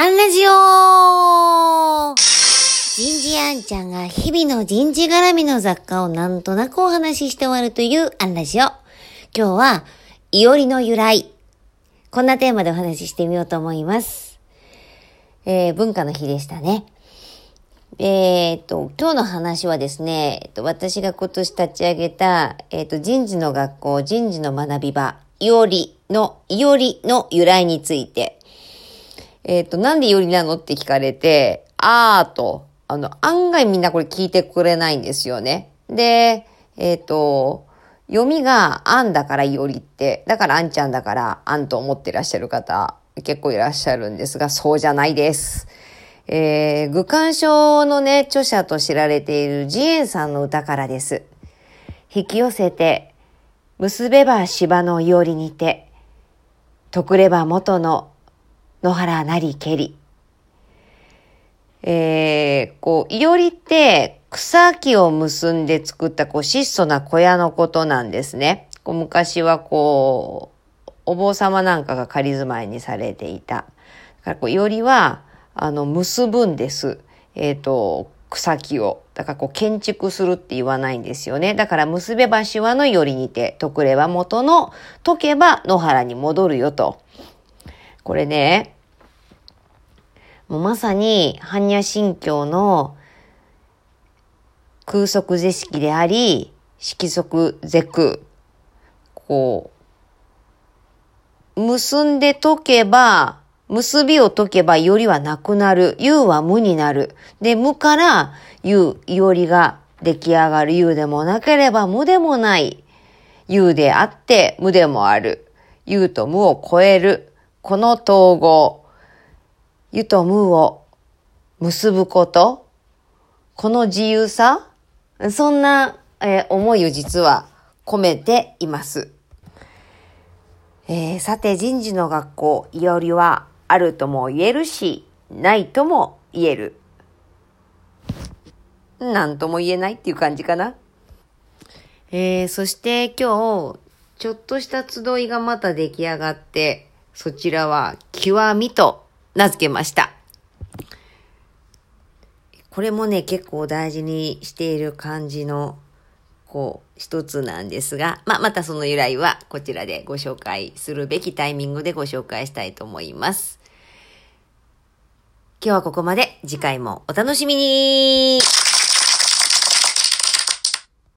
アンラジオ人事アンちゃんが日々の人事絡みの雑貨をなんとなくお話しして終わるというアンラジオ。今日は、いおりの由来。こんなテーマでお話ししてみようと思います。えー、文化の日でしたね。えー、っと、今日の話はですね、えっと、私が今年立ち上げた、えー、っと、人事の学校、人事の学び場、いおりの、いおりの由来について、えっ、ー、と、なんでいおりなのって聞かれて、あーと、あの、案外みんなこれ聞いてくれないんですよね。で、えっ、ー、と、読みがあんだからいおりって、だからあんちゃんだからあんと思ってらっしゃる方結構いらっしゃるんですが、そうじゃないです。えー、愚感症のね、著者と知られているジエンさんの歌からです。引き寄せて、結べば芝のいおりにて、徳れば元の野原なりけり。えー、こう、いおりって草木を結んで作ったこう質素な小屋のことなんですね。こう昔はこう、お坊様なんかが仮住まいにされていた。だからこう、いおりは、あの、結ぶんです。えっ、ー、と、草木を。だからこう建築するって言わないんですよね。だから結べばしわのよりにて、解くれば元の、解けば野原に戻るよと。これね、もうまさに般若心経の空足是式であり、色足是空。こう、結んで解けば、結びを解けばよりはなくなる。有は無になる。で、無から有、いおりが出来上がる。有でもなければ無でもない。有であって無でもある。有と無を超える。この統合。有と無を結ぶこと。この自由さ。そんな、えー、思いを実は込めています。えー、さて人事の学校、いおりはあるとも言えるし、ないとも言える。なんとも言えないっていう感じかな。えー、そして今日、ちょっとした集いがまた出来上がって、そちらは極みと名付けました。これもね、結構大事にしている感じの、こう、一つなんですが、まあ、またその由来はこちらでご紹介するべきタイミングでご紹介したいと思います。今日はここまで。次回もお楽しみに